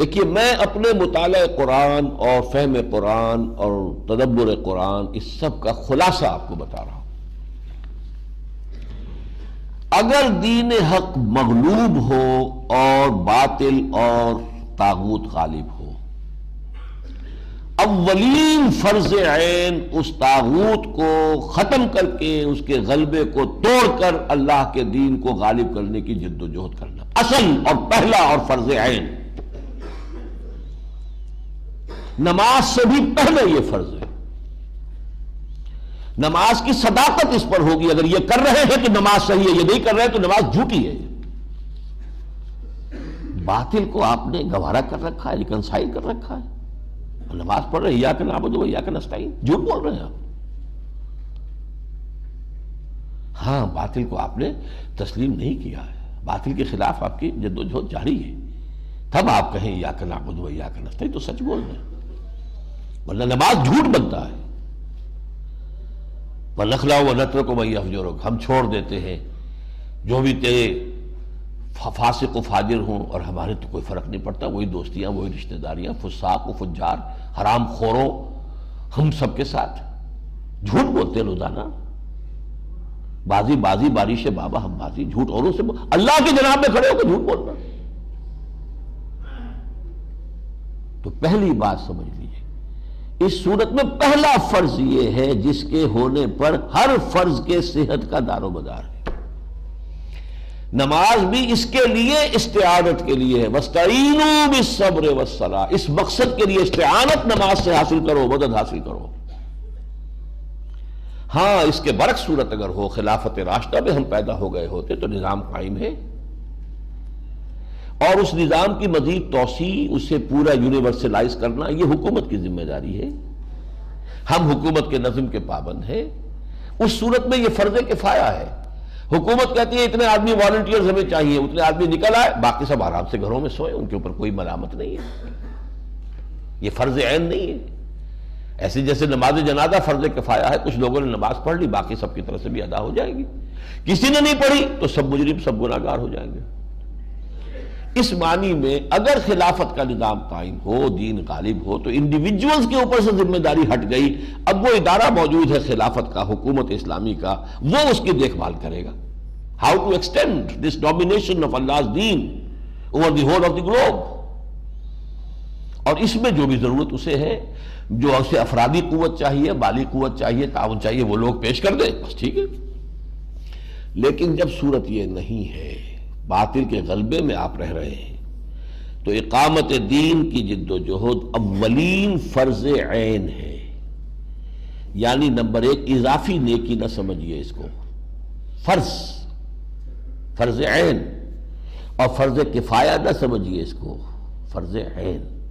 دیکھیے، میں اپنے مطالعہ قرآن اور فہم قرآن اور تدبر قرآن، اس سب کا خلاصہ آپ کو بتا رہا ہوں۔ اگر دین حق مغلوب ہو اور باطل اور تاغوت غالب ہو، اولین فرض عین اس تاغوت کو ختم کر کے اس کے غلبے کو توڑ کر اللہ کے دین کو غالب کرنے کی جد و جہد کرنا۔ اصل اور پہلا اور فرض عین۔ نماز سے بھی پہلے یہ فرض ہے۔ نماز کی صداقت اس پر ہوگی، اگر یہ کر رہے ہیں کہ نماز صحیح ہے، یہ نہیں کر رہے تو نماز جھوٹی ہے۔ باطل کو آپ نے گوارا کر رکھا ہے ریکنسائل کر رکھا ہے۔ نماز پڑھ رہے یا کہ نابود یا کہ نستعین، جھوٹ بول رہے ہیں آپ۔ ہاں باطل کو آپ نے تسلیم نہیں کیا ہے۔ باطل کے خلاف آپ کی جد و جہد جاری ہے۔ تب آپ کہیں یا کہ نابود یا کہ نستعین، تو سچ بول رہے ہیں۔ ورنہ نماز جھوٹ بنتا ہے۔ وہ لکھلا و نتر کو میں افجور ہم چھوڑ دیتے ہیں۔ جو بھی تیرے فاسق و فاجر ہوں اور ہمارے تو کوئی فرق نہیں پڑتا، وہی دوستیاں، وہی رشتہ داریاں، فساق و فجار، حرام خوروں، ہم سب کے ساتھ۔ جھوٹ بولتے روزانہ۔ بازی بازی، بارش بابا ہم بازی، جھوٹ اوروں سے اللہ کے جناب میں کھڑے ہو کے جھوٹ بولنا۔ تو پہلی بات سمجھ لیجیے اس صورت میں پہلا فرض یہ ہے جس کے ہونے پر ہر فرض کے صحت کا دار و مدار ہے۔ نماز بھی اس کے لیے استعانت کے لیے ہے۔ صبر اس مقصد کے لیے استعانت نماز سے حاصل کرو، مدد حاصل کرو۔ ہاں اس کے برق صورت اگر ہو، خلافت راشدہ میں ہم پیدا ہو گئے ہوتے تو نظام قائم ہے۔ اور اس نظام کی مزید توسیع اسے پورا یونیورسلائز کرنا یہ حکومت کی ذمہ داری ہے۔ ہم حکومت کے نظم کے پابند ہیں۔ اس صورت میں یہ فرض کفایا ہے۔ حکومت کہتی ہے اتنے آدمی والنٹیئرز ہمیں چاہیے، اتنے آدمی نکل آئے، باقی سب آرام سے گھروں میں سوئے، ان کے اوپر کوئی ملامت نہیں ہے۔ یہ فرض عین نہیں ہے۔ ایسے جیسے نماز جنازہ فرض کفایا ہے، کچھ لوگوں نے نماز پڑھ لی، باقی سب کی طرف سے بھی ادا ہو جائے گی۔ کسی نے نہیں پڑھی تو سب مجرم، سب گناہگار ہو جائیں گے۔ اس معنی میں اگر خلافت کا نظام قائم ہو، دین غالب ہو، تو انڈیویجولز کے اوپر سے ذمہ داری ہٹ گئی۔ اب وہ ادارہ موجود ہے خلافت کا، حکومت اسلامی کا، وہ اس کی دیکھ بھال کرے گا۔ How to extend this domination of Allah then over the whole of the globe اور اس میں جو بھی ضرورت اسے ہے، جو اسے افرادی قوت چاہیے، بالی قوت چاہیے، تعاون چاہیے، وہ لوگ پیش کر دے بس ٹھیک ہے۔ لیکن جب صورت یہ نہیں ہے باطل کے غلبے میں آپ رہ رہے ہیں۔ تو اقامت دین کی جد و جہد اولین فرض عین ہے۔ یعنی نمبر ایک، اضافی نیکی نہ سمجھیے اس کو۔ فرض فرض عین۔ اور فرض کفایہ نہ سمجھیے اس کو۔ فرض عین۔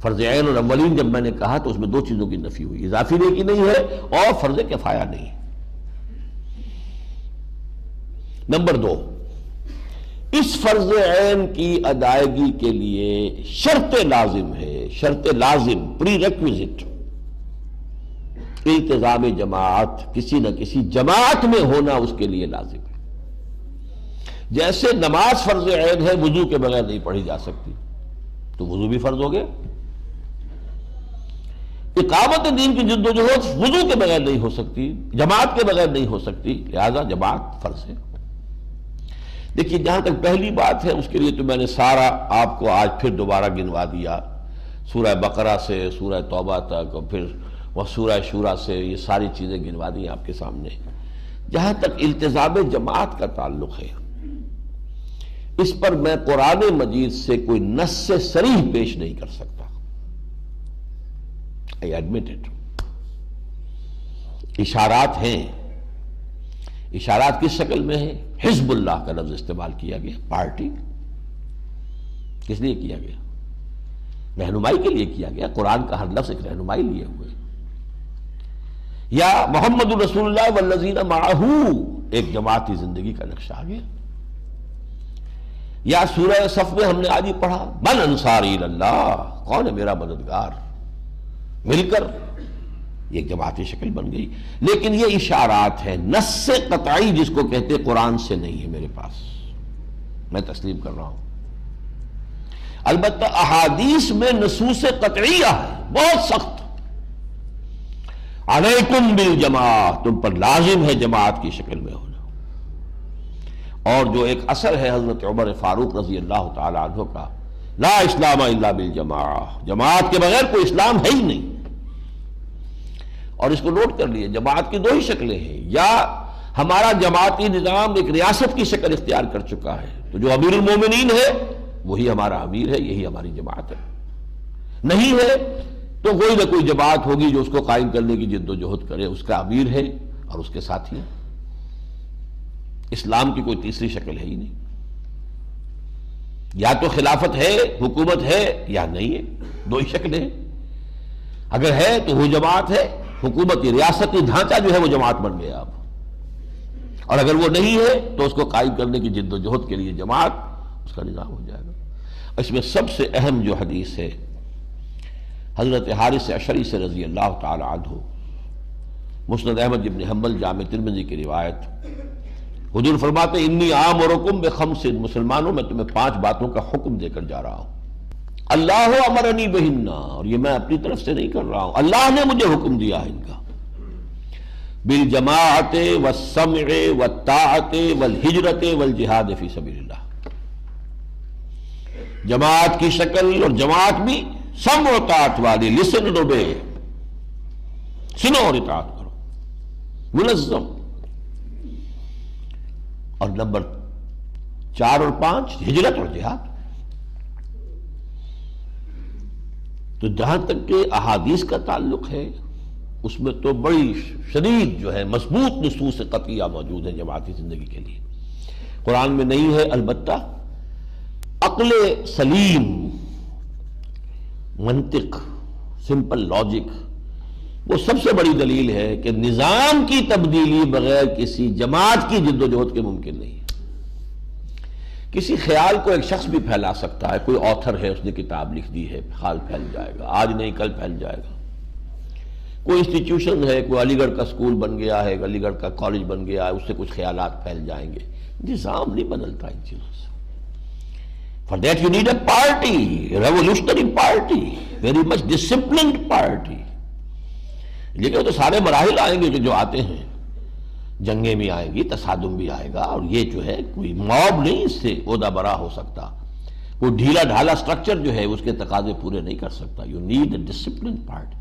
فرض عین اور اولین جب میں نے کہا تو اس میں دو چیزوں کی نفی ہوئی۔ اضافی نیکی نہیں ہے اور فرض کفایہ نہیں۔ نمبر دو اس فرض عین کی ادائیگی کے لیے شرط لازم ہے، شرط لازم پری ریکویزٹ التظام جماعت کسی نہ کسی جماعت میں ہونا اس کے لیے لازم ہے۔ جیسے نماز فرض عین ہے، وضو کے بغیر نہیں پڑھی جا سکتی۔ تو وضو بھی فرض ہو گیا۔ اقامت دین کی جد و جہد وضو کے بغیر نہیں ہو سکتی، جماعت کے بغیر نہیں ہو سکتی۔ لہذا جماعت فرض ہے۔ دیکھیے، جہاں تک پہلی بات ہے، اس کے لیے تو میں نے سارا آپ کو آج پھر دوبارہ گنوا دیا۔ سورہ بقرہ سے، سورہ توبہ تک، اور پھر وہ سورہ شورہ سے یہ ساری چیزیں گنوا دی آپ کے سامنے۔ جہاں تک التظام جماعت کا تعلق ہے، اس پر میں قرآن مجید سے کوئی نس سے سریح پیش نہیں کر سکتا۔ آئی ایڈمٹ اشارات ہیں۔ اشارات کس شکل میں ہے حزب اللہ کا لفظ استعمال کیا گیا، پارٹی کس لیے کیا گیا؟ رہنمائی کے لیے کیا گیا؟ قرآن کا ہر لفظ ایک رہنمائی لیے ہوئے۔ یا محمد الرسول اللہ والذین معہو، ایک جماعتی زندگی کا نقشہ آ گیا۔ یا سورہ صف میں ہم نے آج ہی پڑھا، من انصاری اللہ، کون ہے میرا مددگار؟ مل کر۔ یہ جماعتی شکل بن گئی۔ لیکن یہ اشارات ہیں نس قطعی جس کو کہتے قرآن سے نہیں ہے میرے پاس۔ میں تسلیم کر رہا ہوں۔ البتہ احادیث میں نصوص قطعیہ ہے، بہت سخت۔ علیکم بالجماعت، تم پر لازم ہے جماعت کی شکل میں ہونا۔ اور جو ایک اثر ہے حضرت عمر فاروق رضی اللہ تعالی عنہ کا، لا اسلام الا بالجماعت۔ جماعت کے بغیر کوئی اسلام ہے ہی نہیں۔ اور اس کو نوٹ کر لیے جماعت کی دو ہی شکلیں ہیں۔ یا ہمارا جماعتی نظام ایک ریاست کی شکل اختیار کر چکا ہے، تو جو امیر المومنین ہے، وہی ہمارا امیر ہے، یہی ہماری جماعت ہے۔ نہیں ہے تو کوئی نہ کوئی جماعت ہوگی جو اس کو قائم کرنے کی جد و جہد کرے، اس کا امیر ہے اور اس کے ساتھی اسلام کی کوئی تیسری شکل ہے ہی نہیں۔ یا تو خلافت ہے، حکومت ہے، یا نہیں ہے، دو ہی شکلیں۔ اگر ہے تو وہ جماعت ہے حکومتی ریاستی ڈھانچہ جو ہے وہ جماعت بن گیا اب۔ اور اگر وہ نہیں ہے تو اس کو قائم کرنے کی جد و جہد کے لیے جماعت اس کا نظام ہو جائے گا۔ اس میں سب سے اہم جو حدیث ہے، حضرت حارث اشری سے رضی اللہ تعالی عنہ، مسند احمد ابن حنبل، جامع ترمزی کی روایت۔ حضور فرماتے انی عام اور حکم بے خم سے مسلمانوں، میں تمہیں پانچ باتوں کا حکم دے کر جا رہا ہوں۔ اللہ امرنی بہننا اور یہ میں اپنی طرف سے نہیں کر رہا ہوں۔ اللہ نے مجھے حکم دیا ہے ان کا۔ بل جماعت و سمع و طاعت و ہجرت و جہاد فی سبیل اللہ جماعت کی شکل اور جماعت بھی سم و طاعت والی۔ لسن ڈوبے سنو اور اطاعت کرو۔ منظم۔ اور نمبر چار اور پانچ، ہجرت اور جہاد۔ تو جہاں تک کہ احادیث کا تعلق ہے، اس میں تو بڑی شدید جو ہے مضبوط نصوص قطعیہ موجود ہے جماعتی زندگی کے لیے۔ قرآن میں نہیں ہے، البتہ عقل سلیم، منطق، سمپل لاجک، وہ سب سے بڑی دلیل ہے کہ نظام کی تبدیلی بغیر کسی جماعت کی جد و جہد کے ممکن نہیں۔ کسی خیال کو ایک شخص بھی پھیلا سکتا ہے۔ کوئی آتھر ہے، اس نے کتاب لکھ دی ہے، خیال پھیل جائے گا۔ آج نہیں، کل پھیل جائے گا۔ کوئی انسٹیٹیوشن ہے، کوئی علی گڑھ کا سکول بن گیا ہے، علی گڑھ کا کالج بن گیا ہے، اس سے کچھ خیالات پھیل جائیں گے۔ نظام نہیں بدلتا ان چیزوں سے۔ For that you need a party revolutionary party very much disciplined party لیکن تو سارے مراحل آئیں گے کہ جو آتے ہیں۔ جنگیں بھی آئیں گی، تصادم بھی آئے گا، اور یہ جو ہے کوئی موب نہیں اس سے عہدہ برا ہو سکتا۔ کوئی ڈھیلا ڈھالا سٹرکچر جو ہے اس کے تقاضے پورے نہیں کر سکتا۔ You need a discipline part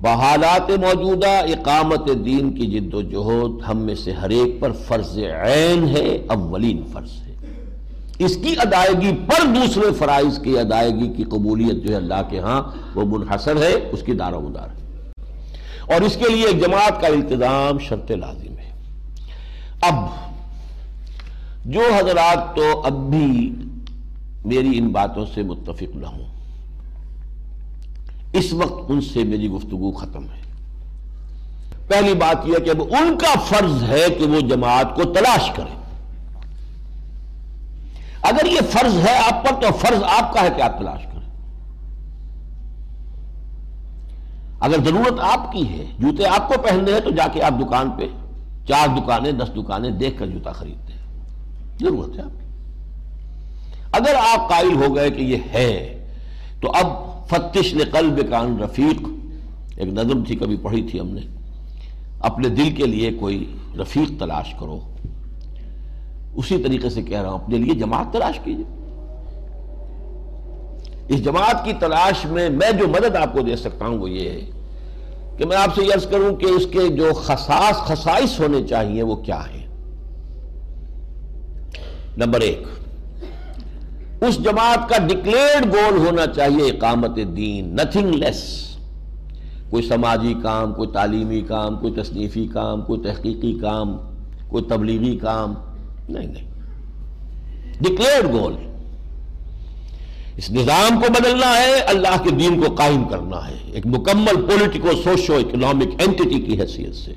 بحالات موجودہ، اقامت دین کی جد و جہد ہم میں سے ہر ایک پر فرض عین ہے، اولین فرض ہے۔ اس کی ادائیگی پر دوسرے فرائض کی ادائیگی کی قبولیت جو ہے اللہ کے ہاں وہ منحصر ہے، اس کی دار و مدار ہے۔ اور اس کے لیے ایک جماعت کا التظام شرط لازم ہے۔ اب جو حضرات تو اب بھی میری ان باتوں سے متفق نہ ہوں۔ اس وقت ان سے میری گفتگو ختم ہے۔ پہلی بات یہ کہ اب ان کا فرض ہے کہ وہ جماعت کو تلاش کرے اگر یہ فرض ہے آپ پر تو فرض آپ کا ہے کہ آپ تلاش کریں۔ اگر ضرورت آپ کی ہے، جوتے آپ کو پہننے ہیں تو جا کے آپ دکان پہ چار دکانیں، دس دکانیں دیکھ کر جوتا خریدتے ہیں۔ ضرورت ہے آپ کی۔ اگر آپ قائل ہو گئے کہ یہ ہے، تو اب فتش نے قلب کان رفیق، ایک نظم تھی، کبھی پڑھی تھی ہم نے، اپنے دل کے لیے کوئی رفیق تلاش کرو۔ اسی طریقے سے کہہ رہا ہوں، اپنے لیے جماعت تلاش کیجیے اس جماعت کی تلاش میں میں جو مدد آپ کو دے سکتا ہوں وہ یہ ہے کہ میں آپ سے یرز کروں کہ اس کے جو خصاص خصائص ہونے چاہیے وہ کیا ہے نمبر ایک، اس جماعت کا ڈکلیئرڈ گول ہونا چاہیے اقامت دین نتھنگ لیس کوئی سماجی کام، کوئی تعلیمی کام، کوئی تصنیفی کام، کوئی تحقیقی کام، کوئی تبلیغی کام، نہیں نہیں. ڈکلیئرڈ گول اس نظام کو بدلنا ہے، اللہ کے دین کو قائم کرنا ہے۔ ایک مکمل پولیٹیکو سوشو اکنامک اینٹی کی حیثیت سے۔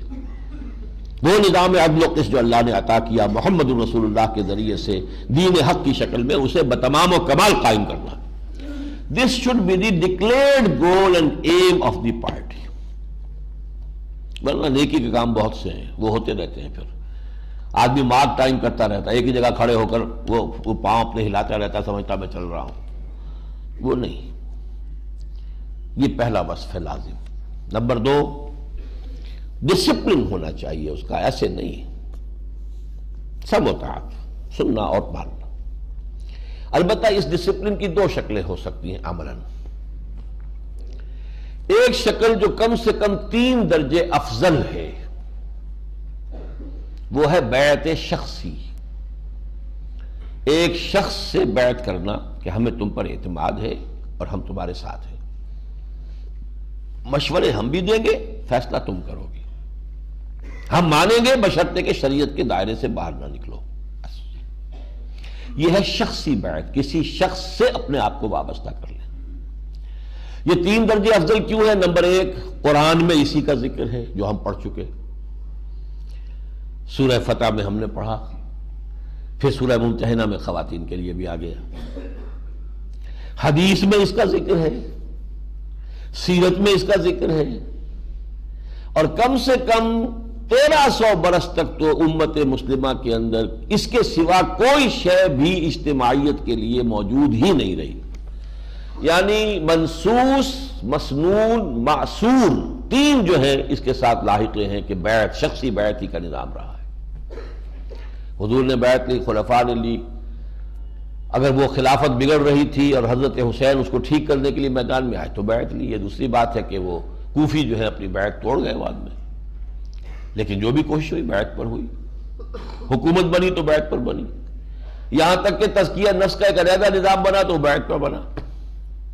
وہ نظام عدل و قسط جو اللہ نے عطا کیا محمد رسول اللہ کے ذریعے سے دین حق کی شکل میں، اسے بتمام و کمال قائم کرنا this should be the declared goal and aim of the party ورنہ نیکی کے کام بہت سے ہیں، وہ ہوتے رہتے ہیں پھر۔ آدمی مارک ٹائم کرتا رہتا ہے، ایک ہی جگہ کھڑے ہو کر وہ پاؤں اپنے ہلاتا رہتا سمجھتا میں چل رہا ہوں۔ وہ نہیں۔ یہ پہلا وصف ہے لازم۔ نمبر دو ڈسپلن ہونا چاہیے، اس کا ایسے نہیں۔ سب ہوتا سننا اور پالنا البتہ اس ڈسپلن کی دو شکلیں ہو سکتی ہیں عملاً۔ ایک شکل جو کم سے کم تین درجے افضل ہے، وہ ہے بیعت شخصی۔ ایک شخص سے بیعت کرنا۔ کہ ہمیں تم پر اعتماد ہے اور ہم تمہارے ساتھ ہیں۔ مشورے ہم بھی دیں گے، فیصلہ تم کرو گے۔ ہم مانیں گے بشرطے کے شریعت کے دائرے سے باہر نہ نکلو۔ یہ ہے شخصی بیعت، کسی شخص سے اپنے آپ کو وابستہ کر لیں۔ یہ تین درجے افضل کیوں ہے نمبر ایک، قرآن میں اسی کا ذکر ہے جو ہم پڑھ چکے۔ سورہ فتح میں ہم نے پڑھا۔ پھر سورہ ممتحنہ میں خواتین کے لیے بھی آ گیا حدیث میں اس کا ذکر ہے، سیرت میں اس کا ذکر ہے۔ اور کم سے کم تیرہ سو برس تک تو امت مسلمہ کے اندر اس کے سوا کوئی شے بھی اجتماعیت کے لیے موجود ہی نہیں رہی۔ یعنی منسوس، مسنون، معصور تین جو ہیں اس کے ساتھ لاحقے ہیں کہ بیعت، شخصی بیعت ہی کا نظام رہا ہے۔ حضور نے بیعت لی، خلفاء نے لی۔ اگر وہ خلافت بگڑ رہی تھی اور حضرت حسین اس کو ٹھیک کرنے کے لیے میدان میں آئے تو بیعت لی۔ یہ دوسری بات ہے کہ وہ کوفی جو ہے اپنی بیعت توڑ گئے بعد میں۔ لیکن جو بھی کوشش ہوئی بیعت پر ہوئی۔ حکومت بنی تو بیعت پر بنی۔ یہاں تک کہ تزکیہ نفس کا ایک علیحدہ نظام بنا تو بیعت پر بنا۔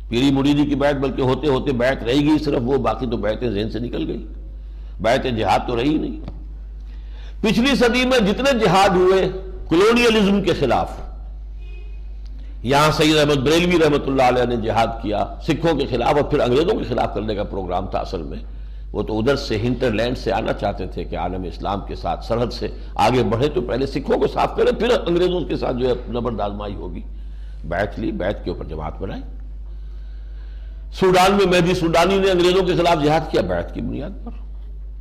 پیری مریدی کی بیعت بلکہ ہوتے ہوتے بیعت رہے گی صرف وہ باقی تو بیعتیں ذہن سے نکل گئی۔ بیعت جہاد تو رہی نہیں۔ پچھلی صدی میں جتنے جہاد ہوئے کلونیلزم کے خلاف۔ یہاں سید احمد بریلوی رحمۃ اللہ علیہ نے جہاد کیا، سکھوں کے خلاف اور پھر انگریزوں کے خلاف کرنے کا پروگرام تھا اصل میں۔ وہ تو ادھر سے ہنٹر لینڈ سے آنا چاہتے تھے کہ عالم اسلام کے ساتھ سرحد سے آگے بڑھے تو پہلے سکھوں کو صاف کرے پھر انگریزوں کے ساتھ جو ہے نبرد آزمائی ہوگی۔ بیٹھ لی، بیٹھ کے اوپر جماعت بنائی۔ سوڈان میں مہدی سوڈانی نے انگریزوں کے خلاف جہاد کیا بیعت کی بنیاد پر۔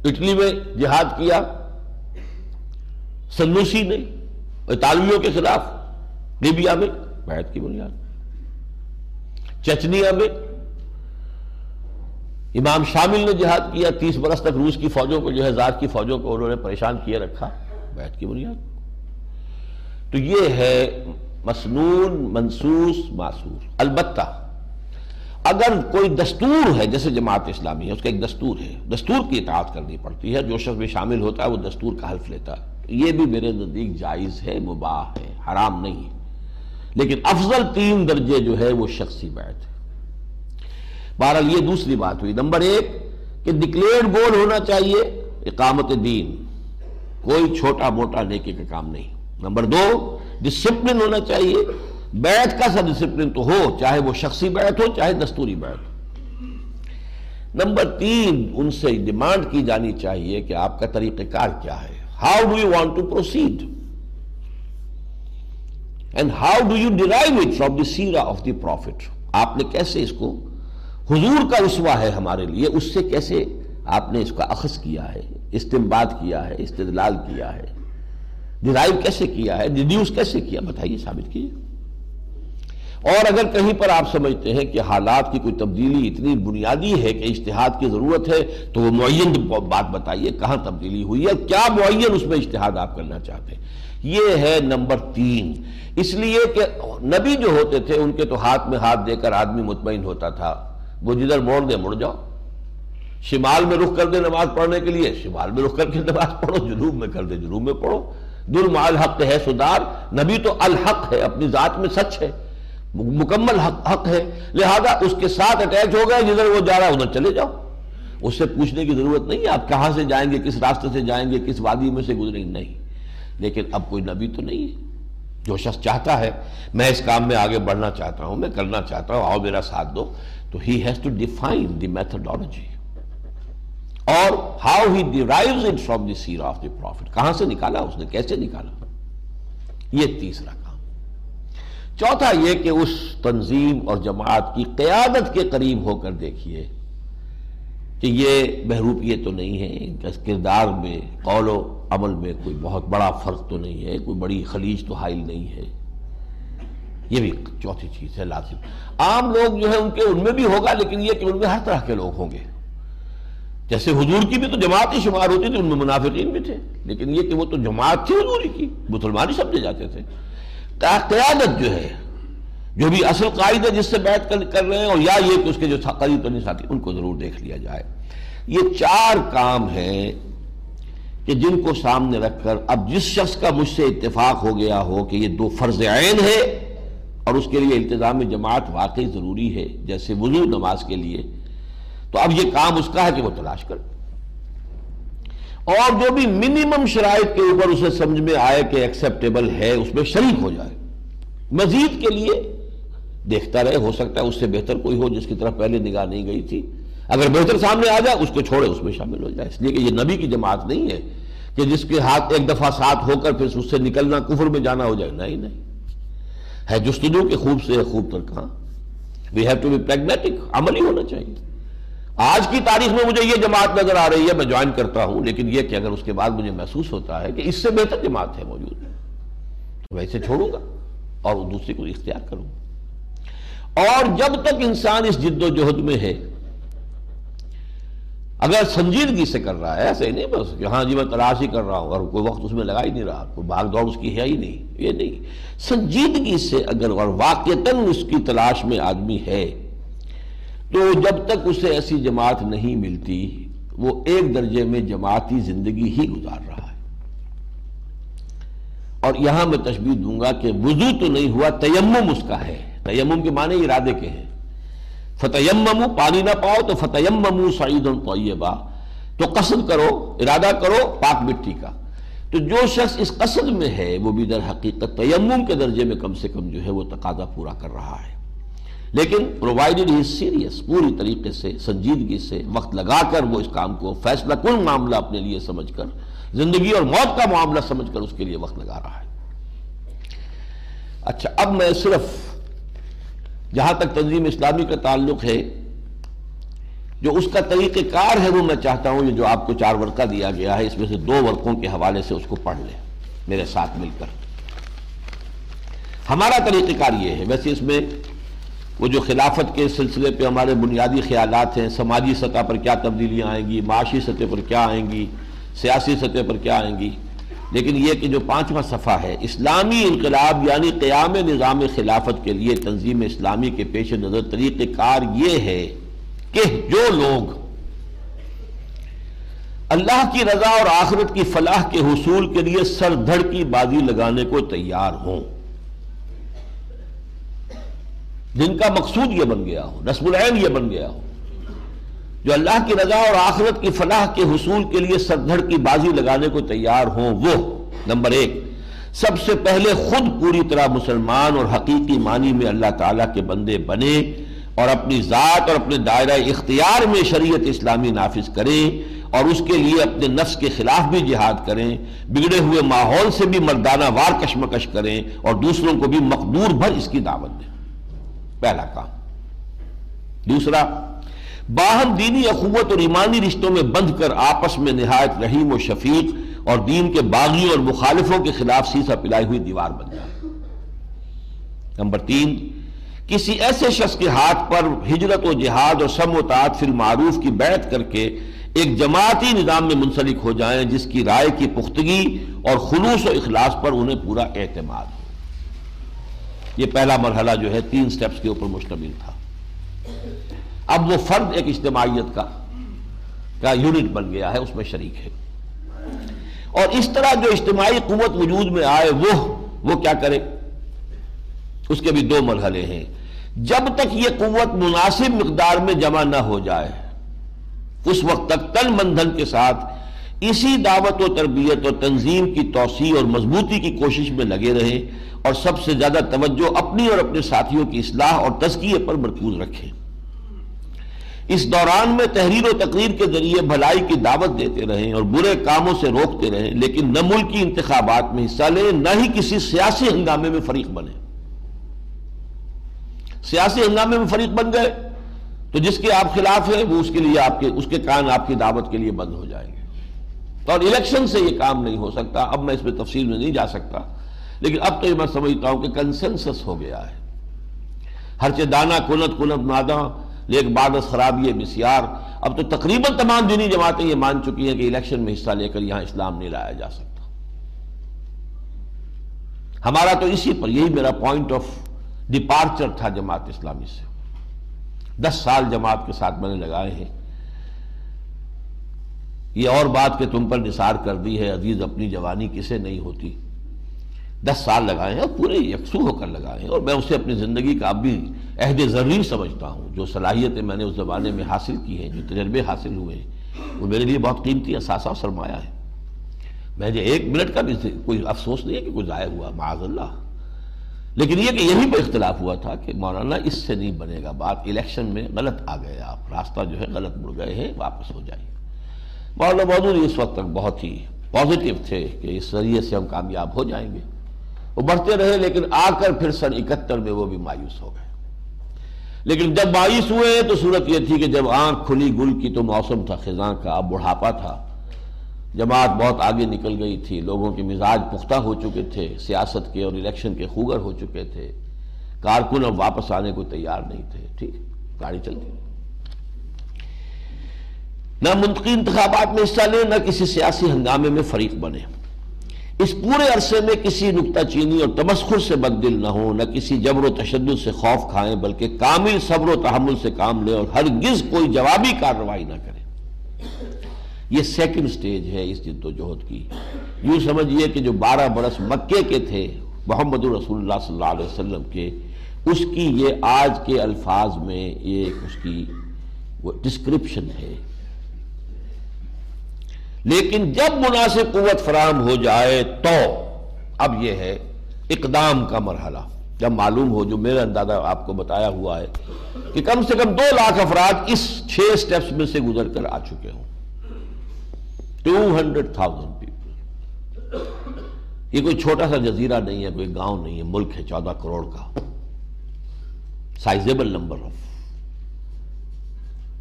اٹلی میں جہاد کیا سنوسی نے اطالویوں کے خلاف لیبیا میں۔ بیعت کی بنیاد۔ چچنیا میں امام شامل نے جہاد کیا، تیس برس تک روس کی فوجوں کو، جو ہے زاد کی فوجوں کو انہوں نے پریشان کیے رکھا بیعت کی بنیاد۔ تو یہ ہے مسنون، منسوس، معصور۔ البتہ اگر کوئی دستور ہے، جیسے جماعت اسلامی ہے، اس کا ایک دستور ہے۔ دستور کی اطاعت کرنی پڑتی ہے، جو شخص بھی شامل ہوتا ہے، وہ دستور کا حلف لیتا ہے۔ یہ بھی میرے نزدیک جائز ہے، مباح ہے، حرام نہیں ہے۔ لیکن افضل تین درجے جو ہے وہ شخصی بیعت ہے۔ بہرحال یہ دوسری بات ہوئی۔ نمبر ایک کہ ڈکلیئرڈ گول ہونا چاہیے اقامت دین۔ کوئی چھوٹا موٹا نیکی کا کام نہیں۔ نمبر دو ڈسپلن ہونا چاہیے۔ بیعت کا سا ڈسپلن تو ہو، چاہے وہ شخصی بیعت ہو، چاہے دستوری بیعت ہو۔ نمبر تین، ان سے ڈیمانڈ کی جانی چاہیے کہ آپ کا طریقہ کار کیا ہے۔ How do you want to proceed and how do you derive it from the share of the profit آپ نے کیسے اس کو حضور کا اسوا ہے ہمارے لیے اس سے کیسے آپ نے اس کا اخذ کیا ہے استمباد کیا ہے استدلال کیا ہے ڈیرائیو کیسے کیا ہے ڈیڈیوس کیسے کیا بتائیے ثابت کیجیے اور اگر کہیں پر آپ سمجھتے ہیں کہ حالات کی کوئی تبدیلی اتنی بنیادی ہے کہ اشتہاد کی ضرورت ہے، تو وہ معین بات بتائیے کہاں تبدیلی ہوئی ہے، کیا معین اس میں اشتہاد آپ کرنا چاہتے ہیں؟ یہ ہے نمبر تین۔ اس لیے کہ نبی جو ہوتے تھے، ان کے تو ہاتھ میں ہاتھ دے کر آدمی مطمئن ہوتا تھا۔ وہ جدھر موڑ دے مڑ جاؤ۔ شمال میں رخ کر دے نماز پڑھنے کے لیے۔ شمال میں رخ کر کے نماز پڑھو، جنوب میں کر دے، جنوب میں پڑھو۔ دل الحق ہے سدار نبی تو الحق ہے، اپنی ذات میں سچ ہے۔ مکمل حق حق ہے۔ لہذا اس کے ساتھ اٹیچ ہو گئے، جدھر وہ جا رہا ادھر چلے جاؤ۔ اس سے پوچھنے کی ضرورت نہیں ہے، آپ کہاں سے جائیں گے، کس راستے سے جائیں گے، کس وادی میں سے گزریں گے؟ نہیں۔ لیکن اب کوئی نبی تو نہیں ہے۔ جو شخص چاہتا ہے، میں اس کام میں آگے بڑھنا چاہتا ہوں، میں کرنا چاہتا ہوں، آؤ میرا ساتھ دو۔ تو he has to define the methodology اور how he derives it from the سیر آف دی پروفٹ کہاں سے نکالا؟ اس نے کیسے نکالا؟ یہ تیسرا کام۔ چوتھا یہ کہ اس تنظیم اور جماعت کی قیادت کے قریب ہو کر دیکھیے کہ یہ بہروپ یہ تو نہیں ہے کردار میں قول و عمل میں کوئی بہت بڑا فرق تو نہیں ہے، کوئی بڑی خلیج تو حائل نہیں ہے۔ یہ بھی چوتھی چیز ہے، لازم۔ عام لوگ جو ہے ان کے ان میں بھی ہوگا، لیکن یہ کہ ان میں ہر طرح کے لوگ ہوں گے۔ جیسے حضور کی بھی تو جماعت ہی شمار ہوتی تھی، ان میں منافقین بھی تھے۔ لیکن یہ کہ وہ تو جماعت تھی حضوری کی، مسلمان ہی سمجھے جاتے تھے۔ قیادت جو ہے، جو بھی اصل قائد ہے جس سے بیعت کر رہے ہیں اور یا یہ کہ اس کے جو قریب تو نہیں ساتھی، ان کو ضرور دیکھ لیا جائے۔ یہ چار کام ہیں کہ جن کو سامنے رکھ کر اب جس شخص کا مجھ سے اتفاق ہو گیا ہو کہ یہ دو فرض عین ہے اور اس کے لیے التظام جماعت واقعی ضروری ہے، جیسے وضو نماز کے لیے، تو اب یہ کام اس کا ہے کہ وہ تلاش کر اور جو بھی منیمم شرائط کے اوپر اسے سمجھ میں آئے کہ ایکسیپٹیبل ہے، اس میں شریک ہو جائے۔ مزید کے لیے دیکھتا رہے، ہو سکتا ہے اس سے بہتر کوئی ہو جس کی طرف پہلے نگاہ نہیں گئی تھی۔ اگر بہتر سامنے آ جائے، اس کو چھوڑے، اس میں شامل ہو جائے۔ اس لیے کہ یہ نبی کی جماعت نہیں ہے کہ جس کے ہاتھ ایک دفعہ ساتھ ہو کر پھر اس سے نکلنا، کفر میں جانا ہو جائے۔ نہیں نہیں۔ ہے جستجو کے خوب سے خوب تر کہاں we have to be pragmatic عمل ہی ہونا چاہیے۔ آج کی تاریخ میں مجھے یہ جماعت نظر آ رہی ہے، میں جوائن کرتا ہوں، لیکن یہ کہ اگر اس کے بعد مجھے محسوس ہوتا ہے کہ اس سے بہتر جماعت ہے موجود، تو ویسے چھوڑوں گا اور دوسری کو اختیار کروں گا۔ اور جب تک انسان اس جد و جہد میں ہے، اگر سنجیدگی سے کر رہا ہے ایسے ہی نہیں، بس کہ ہاں جی میں تلاش ہی کر رہا ہوں، اور کوئی وقت اس میں لگا ہی نہیں رہا، کوئی بھاگ دوڑ اس کی ہے ہی نہیں، یہ نہیں۔ سنجیدگی سے اگر اور واقعتاً اس کی تلاش میں آدمی ہے تو جب تک اسے ایسی جماعت نہیں ملتی، وہ ایک درجے میں جماعتی زندگی ہی گزار رہا ہے۔ اور یہاں میں تشبیح دوں گا کہ وضو تو نہیں ہوا، تیمم اس کا ہے۔ تیمم کے معنی ارادے کے ہیں۔ فتیممو، پانی نہ پاؤ تو فتیممو سعید طیبہ۔ تو قصد کرو، ارادہ کرو پاک مٹی کا۔ تو جو شخص اس قصد میں ہے، وہ بھی در حقیقت تیمم کے درجے میں کم سے کم جو ہے وہ تقاضا پورا کر رہا ہے۔ لیکن پرووائڈڈ ہی سیریس پوری طریقے سے سنجیدگی سے وقت لگا کر وہ اس کام کو فیصلہ کن معاملہ اپنے لیے سمجھ کر زندگی اور موت کا معاملہ سمجھ کر اس کے لیے وقت لگا رہا ہے۔ اچھا اب میں صرف جہاں تک تنظیم اسلامی کا تعلق ہے، جو اس کا طریقہ کار ہے وہ میں چاہتا ہوں، یہ جو آپ کو چار ورقہ دیا گیا ہے، اس میں سے دو ورقوں کے حوالے سے اس کو پڑھ لیں، میرے ساتھ مل کر۔ ہمارا طریقہ کار یہ ہے، ویسے اس میں وہ جو خلافت کے سلسلے پہ ہمارے بنیادی خیالات ہیں، سماجی سطح پر کیا تبدیلیاں آئیں گی، معاشی سطح پر کیا آئیں گی، سیاسی سطح پر کیا آئیں گی۔ لیکن یہ کہ جو پانچواں صفحہ ہے، اسلامی انقلاب یعنی قیام نظام خلافت کے لیے تنظیم اسلامی کے پیش نظر طریقہ کار یہ ہے کہ جو لوگ اللہ کی رضا اور آخرت کی فلاح کے حصول کے لیے سر دھڑ کی بازی لگانے کو تیار ہوں۔ جن کا مقصود یہ بن گیا ہو نسب العین یہ بن گیا ہو۔ جو اللہ کی رضا اور آخرت کی فلاح کے حصول کے لیے سردھڑ کی بازی لگانے کو تیار ہوں وہ، نمبر ایک، سب سے پہلے خود پوری طرح مسلمان اور حقیقی معنی میں اللہ تعالیٰ کے بندے بنے اور اپنی ذات اور اپنے دائرہ اختیار میں شریعت اسلامی نافذ کریں اور اس کے لیے اپنے نفس کے خلاف بھی جہاد کریں، بگڑے ہوئے ماحول سے بھی مردانہ وار کشمکش کریں اور دوسروں کو بھی مقدور بھر اس کی دعوت دیں۔ پہلا کام۔ دوسرا، باہم دینی اخوت اور ایمانی رشتوں میں بندھ کر آپس میں نہایت رحیم و شفیق اور دین کے باغیوں اور مخالفوں کے خلاف سیسا پلائی ہوئی دیوار بن جائے۔ نمبر تین، کسی ایسے شخص کے ہاتھ پر ہجرت و جہاد اور سم و تعت فی المعروف کی بیعت کر کے ایک جماعتی نظام میں منسلک ہو جائیں، جس کی رائے کی پختگی اور خلوص و اخلاص پر انہیں پورا اعتماد۔ ہو یہ پہلا مرحلہ جو ہے تین سٹیپس کے اوپر مشتمل تھا۔ اب وہ فرد ایک اجتماعیت کا کا یونٹ بن گیا ہے، اس میں شریک ہے۔ اور اس طرح جو اجتماعی قوت وجود میں آئے، وہ وہ کیا کرے؟ اس کے بھی دو مرحلے ہیں۔ جب تک یہ قوت مناسب مقدار میں جمع نہ ہو جائے، اس وقت تک تن مندھن کے ساتھ اسی دعوت و تربیت اور تنظیم کی توسیع اور مضبوطی کی کوشش میں لگے رہیں اور سب سے زیادہ توجہ اپنی اور اپنے ساتھیوں کی اصلاح اور تزکیے پر مرکوز رکھیں۔ اس دوران میں تحریر و تقریر کے ذریعے بھلائی کی دعوت دیتے رہیں اور برے کاموں سے روکتے رہیں، لیکن نہ ملکی انتخابات میں حصہ لیں، نہ ہی کسی سیاسی ہنگامے میں فریق بنے سیاسی ہنگامے میں فریق بن گئے تو جس کے آپ خلاف ہیں، وہ اس کے لیے آپ کے، اس کے کان آپ کی دعوت کے لیے بند ہو جائیں گے۔ اور الیکشن سے یہ کام نہیں ہو سکتا، اب میں اس میں تفصیل میں نہیں جا سکتا۔ لیکن اب تو یہ میں سمجھتا ہوں کہ کنسنسس ہو گیا ہے۔ ہر دانا کنت کنت نادا لیک بادس، خرابی مسیار اب تو تقریباً تمام دینی جماعتیں یہ مان چکی ہیں کہ الیکشن میں حصہ لے کر یہاں اسلام نہیں لایا جا سکتا۔ ہمارا تو اسی پر، یہی میرا پوائنٹ آف ڈپارچر تھا جماعت اسلامی سے۔ دس سال جماعت کے ساتھ میں نے لگائے ہیں۔ یہ اور بات کہ تم پر نثار کر دی ہے، عزیز اپنی جوانی کسے نہیں ہوتی۔ دس سال لگائے ہیں اور پورے یکسو ہو کر لگائے ہیں۔ اور میں اسے اپنی زندگی کا اب بھی عہد ضروری سمجھتا ہوں۔ جو صلاحیتیں میں نے اس زمانے میں حاصل کی ہیں، جو تجربے حاصل ہوئے ہیں، وہ میرے لیے بہت قیمتی اثاثہ اور سرمایہ ہے میں جو ایک منٹ کا بھی کوئی افسوس نہیں ہے کہ کوئی ضائع ہوا، معاذ اللہ۔ لیکن یہ کہ یہی پہ اختلاف ہوا تھا کہ مولانا اس سے نہیں بنے گا۔ بات الیکشن میں غلط آ گئے آپ راستہ جو ہے غلط مڑ گئے ہیں، واپس ہو جائیے۔ مولانا مودود اس وقت تک بہت ہی پازیٹیو تھے کہ اس ذریعے سے ہم کامیاب ہو جائیں گے۔ وہ بڑھتے رہے لیکن آ کر پھر سن اکہتر میں وہ بھی مایوس ہو گئے۔ لیکن جب مایوس ہوئے تو صورت یہ تھی کہ جب آنکھ کھلی گل کی تو موسم تھا، خزاں کا اب بڑھاپا تھا۔ جماعت بہت آگے نکل گئی تھی، لوگوں کے مزاج پختہ ہو چکے تھے، سیاست کے اور الیکشن کے خوگر ہو چکے تھے۔ کارکن اب واپس آنے کو تیار نہیں تھے، ٹھیک، گاڑی چلتی نہ منطقی انتخابات میں حصہ لیں، نہ کسی سیاسی ہنگامے میں فریق بنے اس پورے عرصے میں کسی نکتہ چینی اور تمسخر سے بددل نہ ہو نہ کسی جبر و تشدد سے خوف کھائیں، بلکہ کامل صبر و تحمل سے کام لیں اور ہرگز کوئی جوابی کارروائی نہ کریں۔ یہ سیکنڈ سٹیج ہے اس جد و جہد کی۔ یوں سمجھئے کہ جو بارہ برس مکے کے تھے، محمد رسول اللہ صلی اللہ علیہ وسلم کے، اس کی یہ آج کے الفاظ میں ایک اس کی وہ ڈسکرپشن ہے۔ لیکن جب مناسب قوت فراہم ہو جائے تو اب یہ ہے، اقدام کا مرحلہ۔ جب معلوم ہو، جو میرا اندازہ آپ کو بتایا ہوا ہے کہ کم سے کم دو لاکھ افراد اس چھ سٹیپس میں سے گزر کر آ چکے ہوں۔ ٹو ہنڈریڈ تھاؤزینڈ پیپل یہ کوئی چھوٹا سا جزیرہ نہیں ہے، کوئی گاؤں نہیں ہے، ملک ہے چودہ کروڑ کا۔ Sizeable number of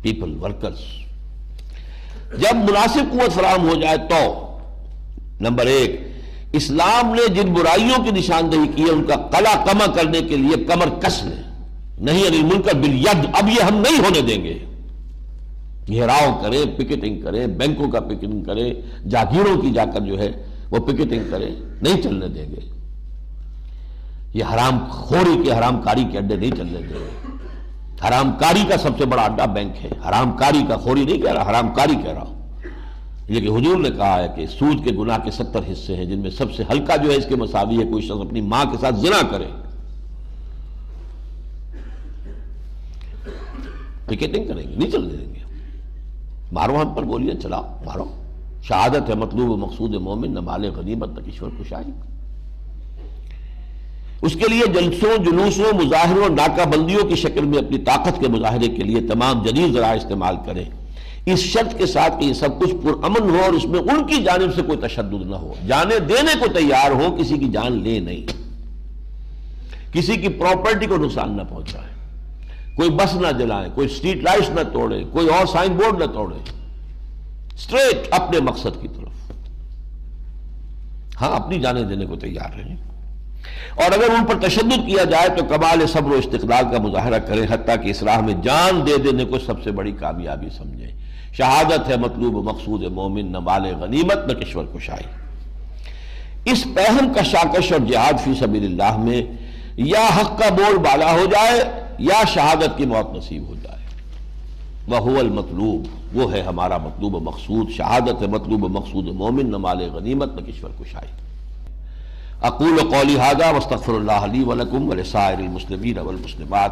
people workers جب مناسب قوت فراہم ہو جائے تو نمبر ایک، اسلام نے جن برائیوں کی نشاندہی کی ہے، ان کا قلع کما کرنے کے لیے کمر کس لے نہیں علی ملک بل اب یہ ہم نہیں ہونے دیں گے۔ گھیراؤ کرے پکٹنگ کرے بینکوں کا پکٹنگ کرے جاگیروں کی جا کر جو ہے وہ پکٹنگ کرے نہیں چلنے دیں گے۔ یہ حرام خوری کے حرام کاری کے اڈے نہیں چلنے دیں گے۔ حرام کاری کا سب سے بڑا اڈا بینک ہے۔ حرام کاری کا خوری نہیں کہہ رہا حرام کاری کہہ رہا ہوں۔ لیکن حضور نے کہا ہے کہ سود کے گناہ کے ستر حصے ہیں، جن میں سب سے ہلکا جو ہے اس کے مساوی ہے، کوئی شخص اپنی ماں کے ساتھ زنا کرے۔ کریں گے، نہیں چلنے دیں گے۔ مارو ہم پر بولیے چلاؤ، مارو۔ شہادت ہے مطلوب و مقصود مومن نہ غنیمت نہ کشور کشائی اس کے لیے جلسوں، جلوسوں، مظاہروں ناکہ بندیوں کی شکل میں اپنی طاقت کے مظاہرے کے لیے تمام جدید ذرائع استعمال کریں۔ اس شرط کے ساتھ کہ یہ سب کچھ پرامن ہو اور اس میں ان کی جانب سے کوئی تشدد نہ ہو۔ جانے دینے کو تیار ہو، کسی کی جان لے نہیں۔ کسی کی پراپرٹی کو نقصان نہ پہنچائے۔ کوئی بس نہ جلائے، کوئی اسٹریٹ لائٹس نہ توڑے، کوئی اور سائن بورڈ نہ توڑے۔ اسٹریٹ اپنے مقصد کی طرف۔ ہاں اپنی جانے دینے کو تیار رہیں۔ اور اگر ان پر تشدد کیا جائے تو کمال صبر و استقلال کا مظاہرہ کریں، حتیٰ کہ اس راہ میں جان دے دینے کو سب سے بڑی کامیابی سمجھیں۔ شہادت ہے مطلوب، مقصود مومن، نہ مال غنیمت، نہ کشور کشائی۔ اس پہم کا شاکش اور جہاد فی سبیل اللہ میں یا حق کا بول بالا ہو جائے، یا شہادت کی موت نصیب ہو جائے۔ وہ المطلوب، وہ ہے ہمارا مطلوب مقصود، شہادت ہے مطلوب مقصود مومن، نہ مال غنیمت، نہ کشور کشائی۔ اقول قولی حاضہ وستغفر اللہ علی ولکم ولسائر المسلمین والمسلمات.